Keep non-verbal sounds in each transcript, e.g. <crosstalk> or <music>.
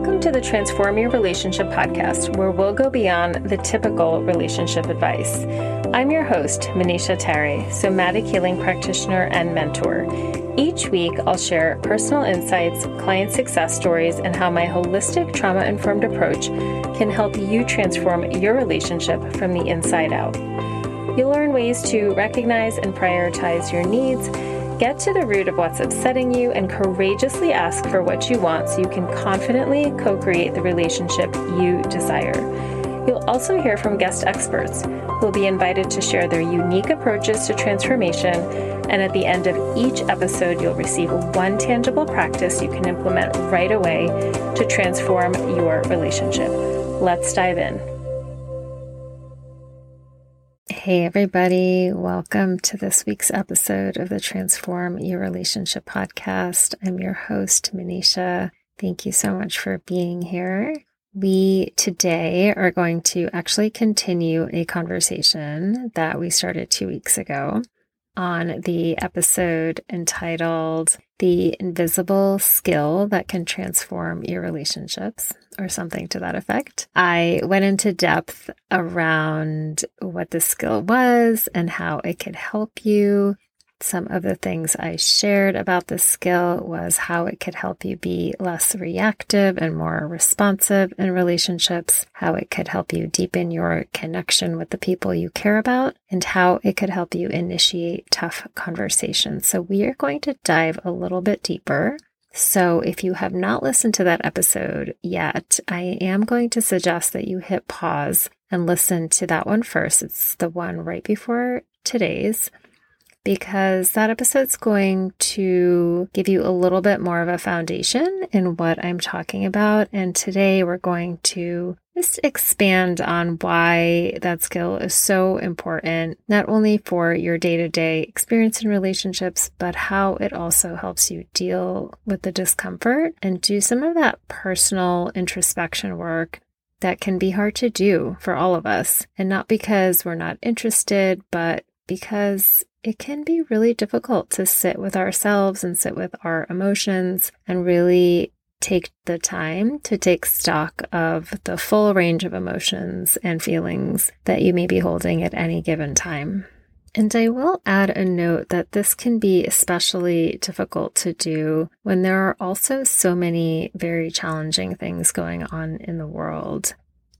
Welcome to the Transform Your Relationship podcast, where we'll go beyond the typical relationship advice. I'm your host, Manisha Tare, somatic healing practitioner and mentor. Each week, I'll share personal insights, client success stories, and how my holistic, trauma informed approach can help you transform your relationship from the inside out. You'll learn ways to recognize and prioritize your needs Get to the root of what's upsetting you and courageously ask for what you want so you can confidently co create the relationship you desire. You'll also hear from guest experts who will be invited to share their unique approaches to transformation. And at the end of each episode, you'll receive one tangible practice you can implement right away to transform your relationship. Let's dive in. Hey, everybody. Welcome to this week's episode of the Transform Your Relationship podcast. I'm your host, Manisha. Thank you so much for being here. We today are going to actually continue a conversation that we started two weeks ago on the episode entitled The Invisible Skill That Can Transform Your Relationships, or something to that effect. I went into depth around what the skill was and how it could help you some of the things I shared about the skill was how it could help you be less reactive and more responsive in relationships, how it could help you deepen your connection with the people you care about, and how it could help you initiate tough conversations. So, we are going to dive a little bit deeper. So, if you have not listened to that episode yet, I am going to suggest that you hit pause and listen to that one first. It's the one right before today's because that episode's going to give you a little bit more of a foundation in what I'm talking about. And today we're going to just expand on why that skill is so important, not only for your day to day experience in relationships, but how it also helps you deal with the discomfort and do some of that personal introspection work that can be hard to do for all of us. And not because we're not interested, but because it can be really difficult to sit with ourselves and sit with our emotions and really take the time to take stock of the full range of emotions and feelings that you may be holding at any given time. And I will add a note that this can be especially difficult to do when there are also so many very challenging things going on in the world.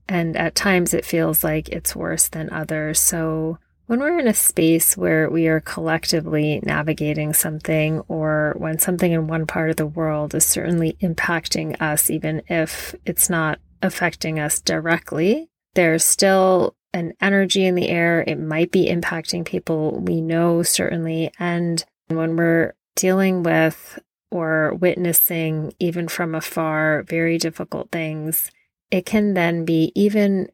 And at times it feels like it's worse than others. So when we're in a space where we are collectively navigating something, or when something in one part of the world is certainly impacting us, even if it's not affecting us directly, there's still an energy in the air. It might be impacting people we know, certainly. And when we're dealing with or witnessing, even from afar, very difficult things, it can then be even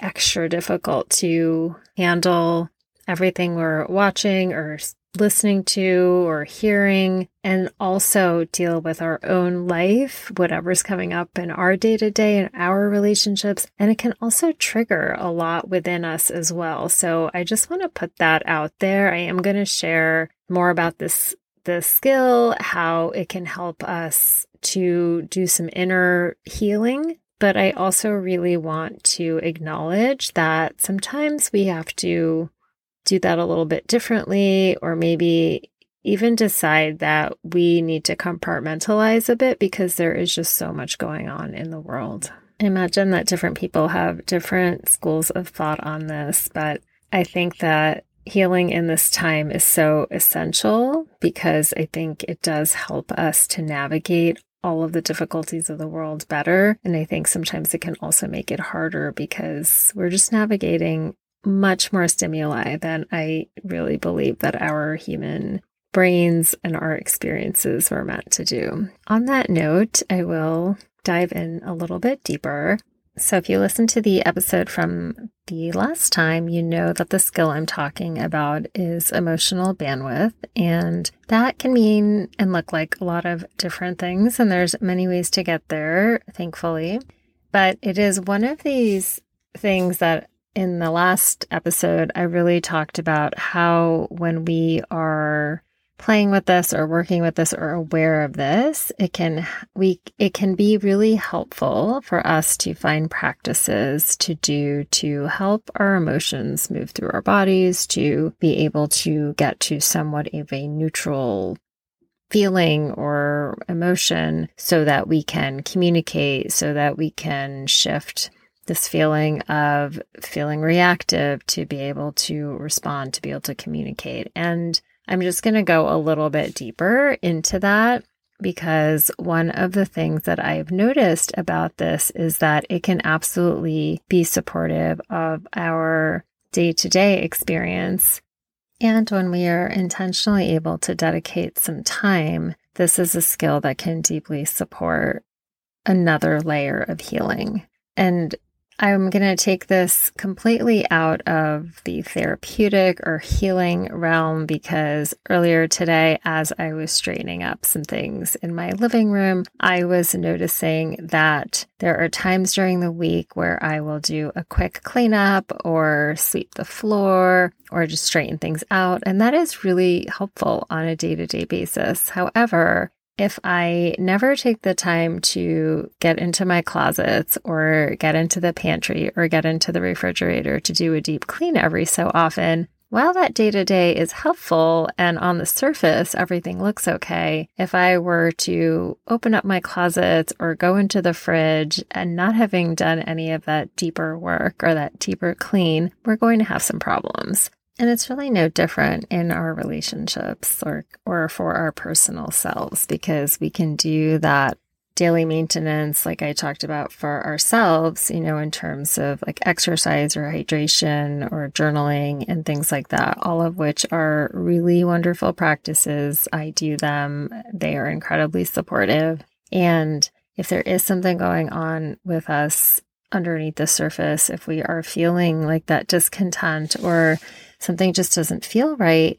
extra difficult to handle everything we're watching or listening to or hearing, and also deal with our own life, whatever's coming up in our day to day and our relationships. And it can also trigger a lot within us as well. So I just want to put that out there. I am going to share more about this the skill, how it can help us to do some inner healing. But I also really want to acknowledge that sometimes we have to do that a little bit differently, or maybe even decide that we need to compartmentalize a bit because there is just so much going on in the world. I imagine that different people have different schools of thought on this, but I think that healing in this time is so essential because I think it does help us to navigate all of the difficulties of the world better. And I think sometimes it can also make it harder because we're just navigating much more stimuli than I really believe that our human brains and our experiences were meant to do. On that note, I will dive in a little bit deeper. So, if you listen to the episode from the last time, you know that the skill I'm talking about is emotional bandwidth. And that can mean and look like a lot of different things. And there's many ways to get there, thankfully. But it is one of these things that in the last episode, I really talked about how when we are playing with this or working with this or aware of this, it can we it can be really helpful for us to find practices to do to help our emotions move through our bodies, to be able to get to somewhat of a neutral feeling or emotion so that we can communicate, so that we can shift this feeling of feeling reactive to be able to respond, to be able to communicate. And I'm just going to go a little bit deeper into that because one of the things that I've noticed about this is that it can absolutely be supportive of our day to day experience. And when we are intentionally able to dedicate some time, this is a skill that can deeply support another layer of healing. And I'm going to take this completely out of the therapeutic or healing realm because earlier today, as I was straightening up some things in my living room, I was noticing that there are times during the week where I will do a quick cleanup or sweep the floor or just straighten things out. And that is really helpful on a day to day basis. However, if I never take the time to get into my closets or get into the pantry or get into the refrigerator to do a deep clean every so often, while that day to day is helpful and on the surface everything looks okay, if I were to open up my closets or go into the fridge and not having done any of that deeper work or that deeper clean, we're going to have some problems. And it's really no different in our relationships or, or for our personal selves because we can do that daily maintenance, like I talked about for ourselves, you know, in terms of like exercise or hydration or journaling and things like that, all of which are really wonderful practices. I do them, they are incredibly supportive. And if there is something going on with us underneath the surface, if we are feeling like that discontent or something just doesn't feel right,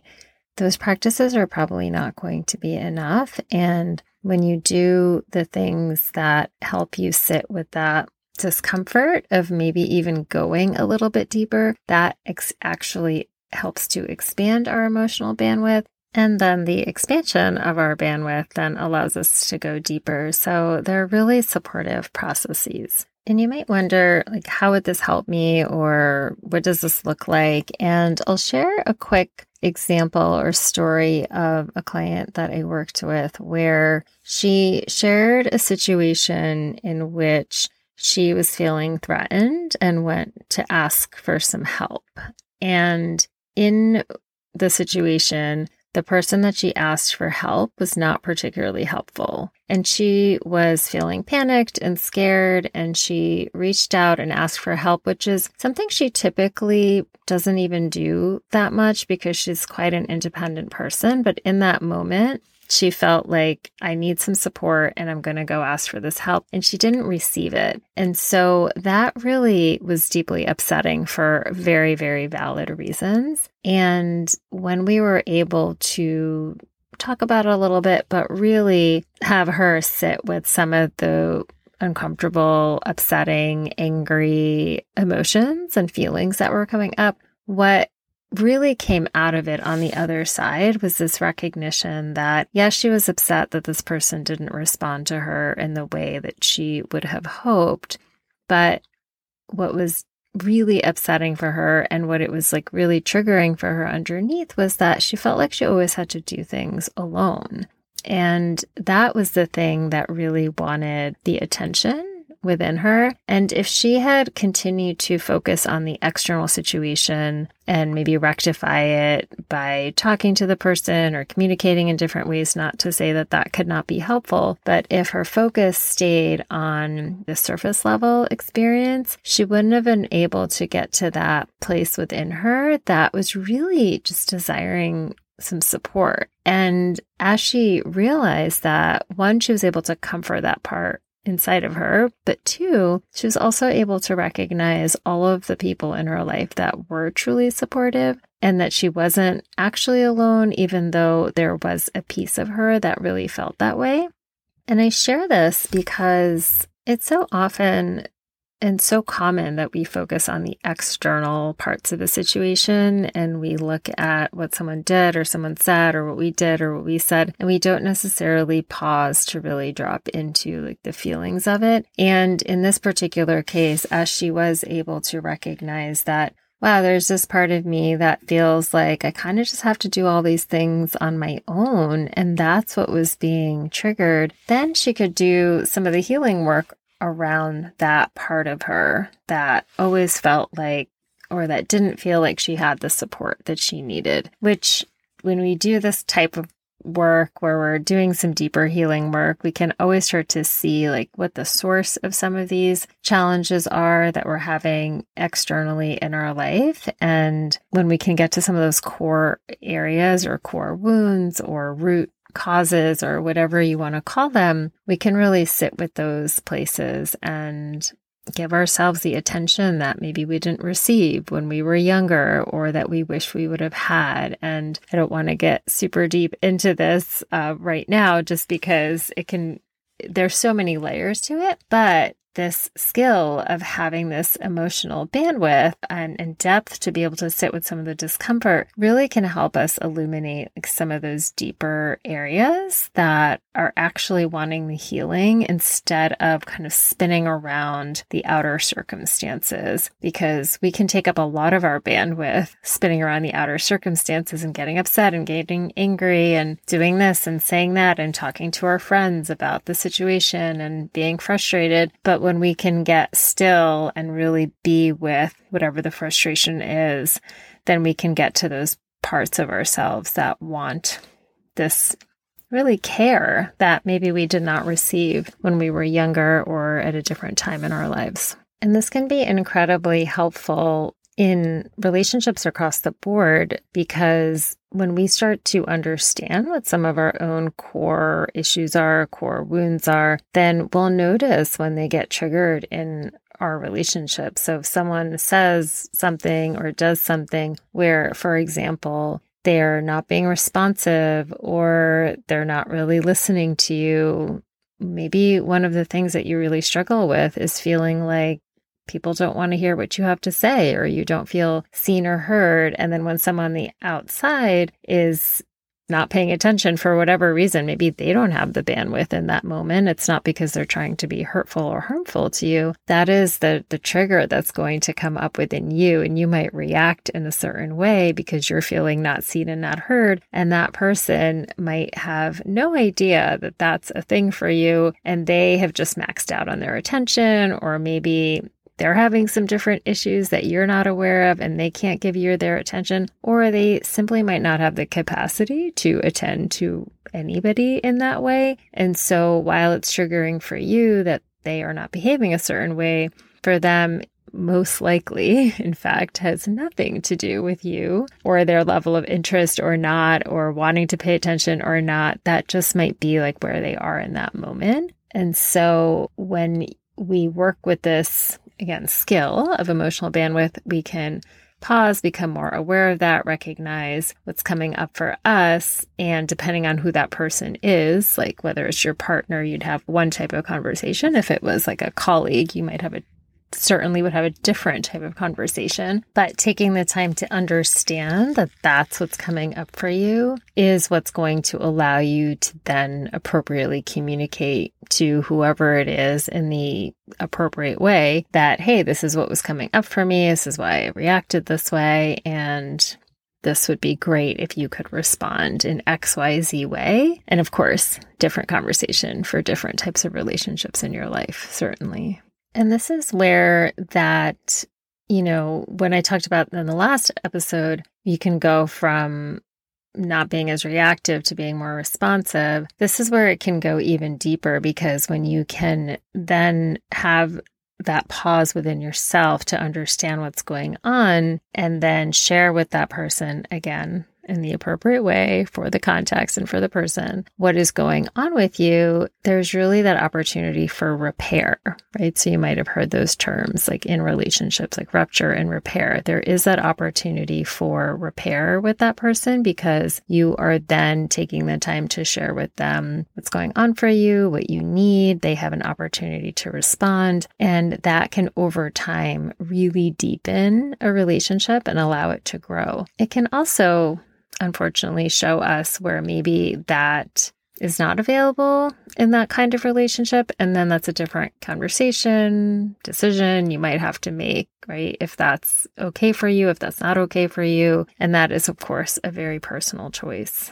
those practices are probably not going to be enough. And when you do the things that help you sit with that discomfort of maybe even going a little bit deeper, that ex- actually helps to expand our emotional bandwidth. And then the expansion of our bandwidth then allows us to go deeper. So they're really supportive processes. And you might wonder, like, how would this help me or what does this look like? And I'll share a quick example or story of a client that I worked with where she shared a situation in which she was feeling threatened and went to ask for some help. And in the situation, the person that she asked for help was not particularly helpful. And she was feeling panicked and scared. And she reached out and asked for help, which is something she typically doesn't even do that much because she's quite an independent person. But in that moment, she felt like I need some support and I'm going to go ask for this help. And she didn't receive it. And so that really was deeply upsetting for very, very valid reasons. And when we were able to talk about it a little bit, but really have her sit with some of the uncomfortable, upsetting, angry emotions and feelings that were coming up, what really came out of it on the other side was this recognition that, yes, she was upset that this person didn't respond to her in the way that she would have hoped. But what was really upsetting for her and what it was like really triggering for her underneath was that she felt like she always had to do things alone. And that was the thing that really wanted the attention within her. And if she had continued to focus on the external situation and maybe rectify it by talking to the person or communicating in different ways, not to say that that could not be helpful, but if her focus stayed on the surface level experience, she wouldn't have been able to get to that place within her that was really just desiring some support. And as she realized that, one, she was able to comfort that part inside of her. But two, she was also able to recognize all of the people in her life that were truly supportive and that she wasn't actually alone, even though there was a piece of her that really felt that way. And I share this because it's so often and so common that we focus on the external parts of the situation and we look at what someone did or someone said or what we did or what we said and we don't necessarily pause to really drop into like the feelings of it and in this particular case as she was able to recognize that wow, there's this part of me that feels like I kind of just have to do all these things on my own. And that's what was being triggered. Then she could do some of the healing work around that part of her that always felt like, or that didn't feel like she had the support that she needed, which when we do this type of work where we're doing some deeper healing work, we can always start to see like what the source of some of these challenges are that we're having externally in our life. And when we can get to some of those core areas or core wounds or root causes or whatever you want to call them, we can really sit with those places and give ourselves the attention that maybe we didn't receive when we were younger or that we wish we would have had. And I don't want to get super deep into this uh, right now just because it can, there's so many layers to it, but this skill of having this emotional bandwidth and, and, depth to be able to sit with some of the discomfort really can help us illuminate like, some of those deeper areas that are actually wanting the healing instead of kind of spinning around the outer circumstances. Because we can take up a lot of our bandwidth spinning around the outer circumstances and getting upset and getting angry and doing this and saying that and talking to our friends about the situation and being frustrated when we can get still and really be with whatever the frustration is, then we can get to those parts of ourselves that want this really care that maybe we did not receive when we were younger or at a different time in our lives. And this can be incredibly helpful in relationships across the board because when we start to understand what some of our own core issues are, core wounds are, then we'll notice when they get triggered in our relationship. So if someone says something or does something where, for example, they're not being responsive or they're not really listening to you, maybe one of the things that you really struggle with is feeling like people don't want to hear what you have to say or you don't feel seen or heard. And then when someone on the outside is not paying attention for whatever reason, maybe they don't have the bandwidth in that moment. It's not because they're trying to be hurtful or harmful to you. That is the the trigger that's going to come up within you and you might react in a certain way because you're feeling not seen and not heard and that person might have no idea that that's a thing for you and they have just maxed out on their attention or maybe they're having some different issues that you're not aware of and they can't give you their attention, or they simply might not have the capacity to attend to anybody in that way. And so while it's triggering for you that they are not behaving a certain way, for them, most likely, <laughs> in fact, has nothing to do with you or their level of interest or not, or wanting to pay attention or not. That just might be like where they are in that moment. And so when we work with this again, skill of emotional bandwidth, we can pause, become more aware of that, recognize what's coming up for us. And depending on who that person is, like whether it's your partner, you'd have one type of conversation. If it was like a colleague, you might have a certainly would have a different type of conversation. But taking the time to understand that that's what's coming up for you is what's going to allow you to then appropriately communicate to whoever it is in the appropriate way that, hey, this is what was coming up for me. This is why I reacted this way. And this would be great if you could respond in XYZ way. And of course, different conversation for different types of relationships in your life, certainly. And this is where that, you know, when I talked about in the last episode, you can go from not being as reactive to being more responsive. This is where it can go even deeper because when you can then have that pause within yourself to understand what's going on and then share with that person again in the appropriate way for the context and for the person what is going on with you, there's really that opportunity for repair, right? So you might have heard those terms like in relationships, like rupture and repair. There is that opportunity for repair with that person because you are then taking the time to share with them what's going on for you, what you need. They have an opportunity to respond. And that can over time really deepen a relationship and allow it to grow. It can also unfortunately show us where maybe that is not available in that kind of relationship. And then that's a different conversation, decision you might have to make, right? If that's okay for you, if that's not okay for you. And that is, of course, a very personal choice.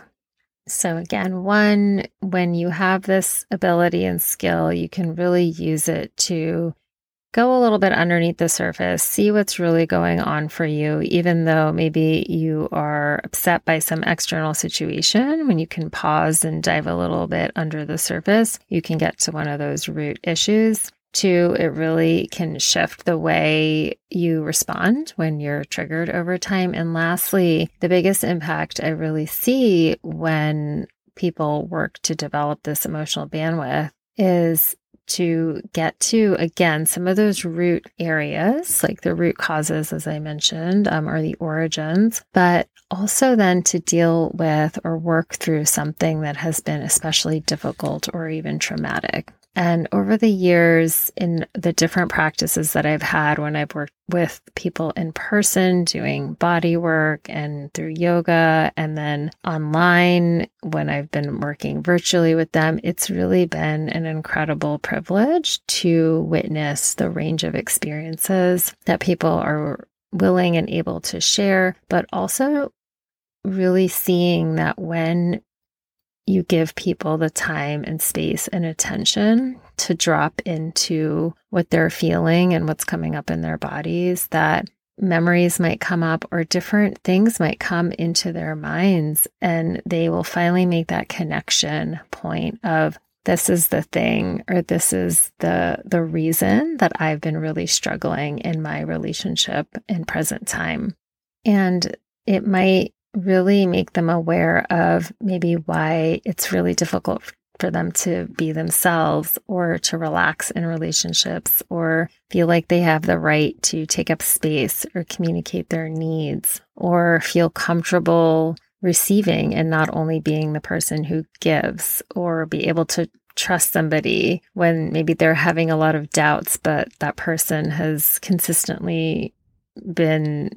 So, again, one, when you have this ability and skill, you can really use it to go a little bit underneath the surface, see what's really going on for you, even though maybe you are upset by some external situation. When you can pause and dive a little bit under the surface, you can get to one of those root issues. Two, it really can shift the way you respond when you're triggered over time. And lastly, the biggest impact I really see when people work to develop this emotional bandwidth is to get to, again, some of those root areas, like the root causes, as I mentioned, um, or the origins, but also then to deal with or work through something that has been especially difficult or even traumatic. And over the years, in the different practices that I've had when I've worked with people in person doing body work and through yoga, and then online when I've been working virtually with them, it's really been an incredible privilege to witness the range of experiences that people are willing and able to share, but also really seeing that when you give people the time and space and attention to drop into what they're feeling and what's coming up in their bodies, that memories might come up or different things might come into their minds and they will finally make that connection point of this is the thing or this is the the reason that I've been really struggling in my relationship in present time. And it might really make them aware of maybe why it's really difficult for them to be themselves or to relax in relationships or feel like they have the right to take up space or communicate their needs or feel comfortable receiving and not only being the person who gives or be able to trust somebody when maybe they're having a lot of doubts, but that person has consistently been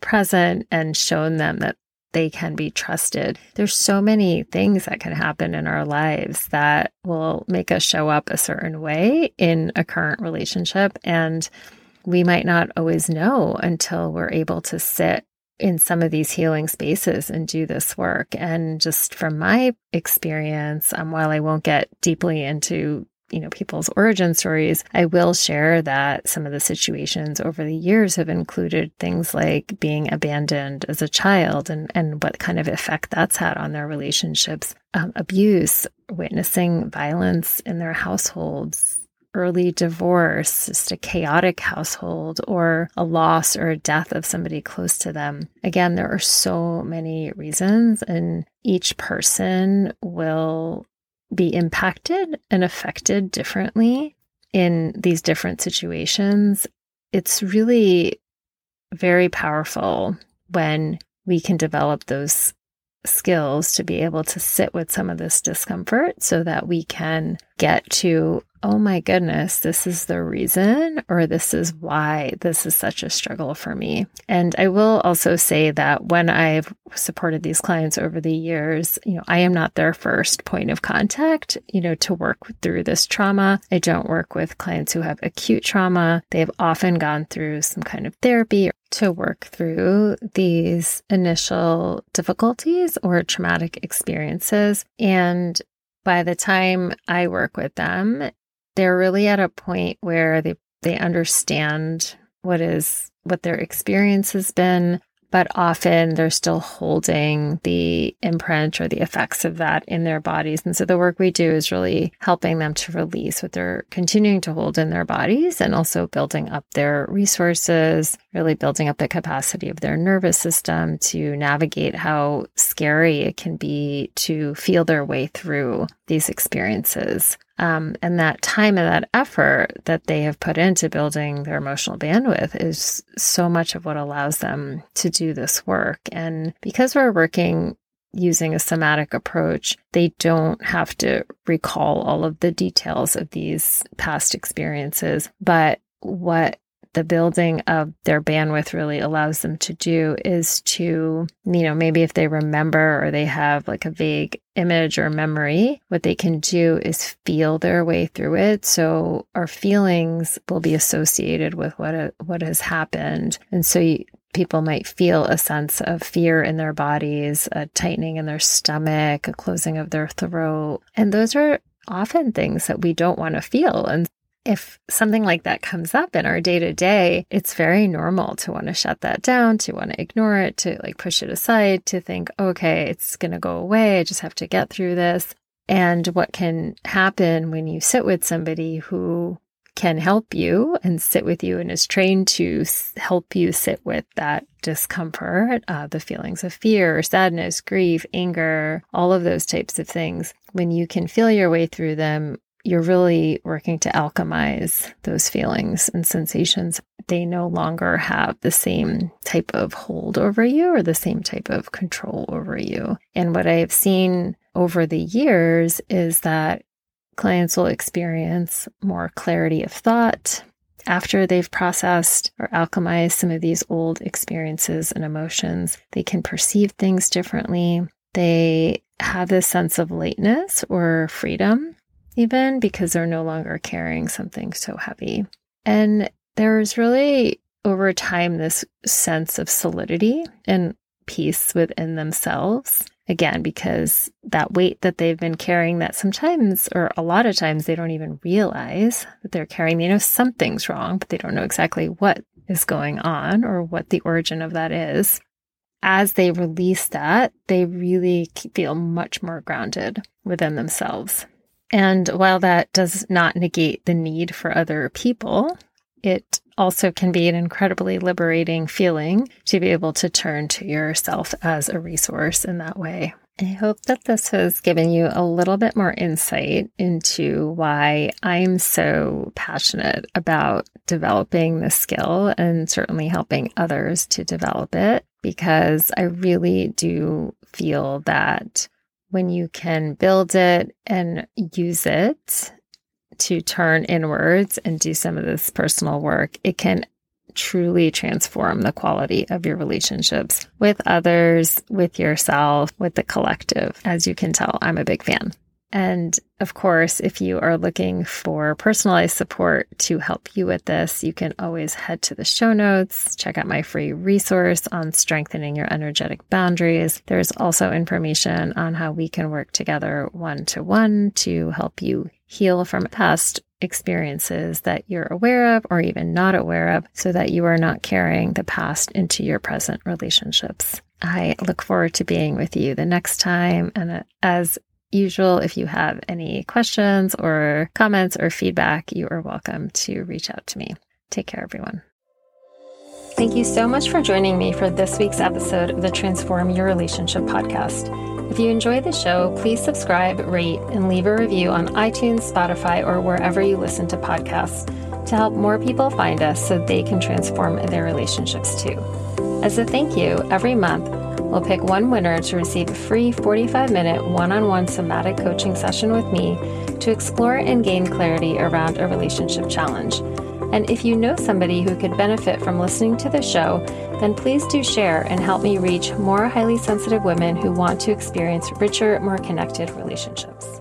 present and shown them that they can be trusted. There's so many things that can happen in our lives that will make us show up a certain way in a current relationship. And we might not always know until we're able to sit in some of these healing spaces and do this work. And just from my experience, um, while I won't get deeply into you know people's origin stories i will share that some of the situations over the years have included things like being abandoned as a child and and what kind of effect that's had on their relationships um, abuse witnessing violence in their households early divorce, just a chaotic household, or a loss or a death of somebody close to them. Again, there are so many reasons, and each person will be impacted and affected differently in these different situations, it's really very powerful when we can develop those skills to be able to sit with some of this discomfort so that we can get to oh my goodness, this is the reason, or this is why this is such a struggle for me. And I will also say that when I've supported these clients over the years, you know, I am not their first point of contact, you know, to work through this trauma. I don't work with clients who have acute trauma. They've often gone through some kind of therapy to work through these initial difficulties or traumatic experiences. And by the time I work with them, they're really at a point where they they understand what is what their experience has been but often they're still holding the imprint or the effects of that in their bodies. And so the work we do is really helping them to release what they're continuing to hold in their bodies and also building up their resources, really building up the capacity of their nervous system to navigate how scary it can be to feel their way through these experiences. Um, and that time and that effort that they have put into building their emotional bandwidth is so much of what allows them to do this work. And because we're working using a somatic approach, they don't have to recall all of the details of these past experiences. But what the building of their bandwidth really allows them to do is to, you know, maybe if they remember or they have like a vague image or memory, what they can do is feel their way through it. So our feelings will be associated with what, uh, what has happened. And so you, people might feel a sense of fear in their bodies, a tightening in their stomach, a closing of their throat. And those are often things that we don't want to feel. And if something like that comes up in our day to day, it's very normal to want to shut that down, to want to ignore it, to like push it aside, to think, okay, it's going to go away. I just have to get through this. And what can happen when you sit with somebody who can help you and sit with you and is trained to help you sit with that discomfort, uh, the feelings of fear, sadness, grief, anger, all of those types of things. When you can feel your way through them, you're really working to alchemize those feelings and sensations. They no longer have the same type of hold over you or the same type of control over you. And what I have seen over the years is that clients will experience more clarity of thought after they've processed or alchemized some of these old experiences and emotions. They can perceive things differently. They have this sense of lightness or freedom even because they're no longer carrying something so heavy. And there's really over time this sense of solidity and peace within themselves. Again, because that weight that they've been carrying, that sometimes or a lot of times they don't even realize that they're carrying, they know something's wrong, but they don't know exactly what is going on or what the origin of that is. As they release that, they really feel much more grounded within themselves. And while that does not negate the need for other people, it also can be an incredibly liberating feeling to be able to turn to yourself as a resource in that way. I hope that this has given you a little bit more insight into why I'm so passionate about developing the skill and certainly helping others to develop it because I really do feel that when you can build it and use it to turn inwards and do some of this personal work, it can truly transform the quality of your relationships with others, with yourself, with the collective. As you can tell, I'm a big fan. And of course, if you are looking for personalized support to help you with this, you can always head to the show notes, check out my free resource on strengthening your energetic boundaries. There's also information on how we can work together one to one to help you heal from past experiences that you're aware of or even not aware of so that you are not carrying the past into your present relationships. I look forward to being with you the next time. And as usual, if you have any questions or comments or feedback, you are welcome to reach out to me. Take care, everyone. Thank you so much for joining me for this week's episode of the Transform Your Relationship podcast. If you enjoy the show, please subscribe, rate, and leave a review on iTunes, Spotify, or wherever you listen to podcasts to help more people find us so they can transform their relationships too. As a thank you, every month, We'll pick one winner to receive a free 45 minute one on one somatic coaching session with me to explore and gain clarity around a relationship challenge. And if you know somebody who could benefit from listening to the show, then please do share and help me reach more highly sensitive women who want to experience richer, more connected relationships.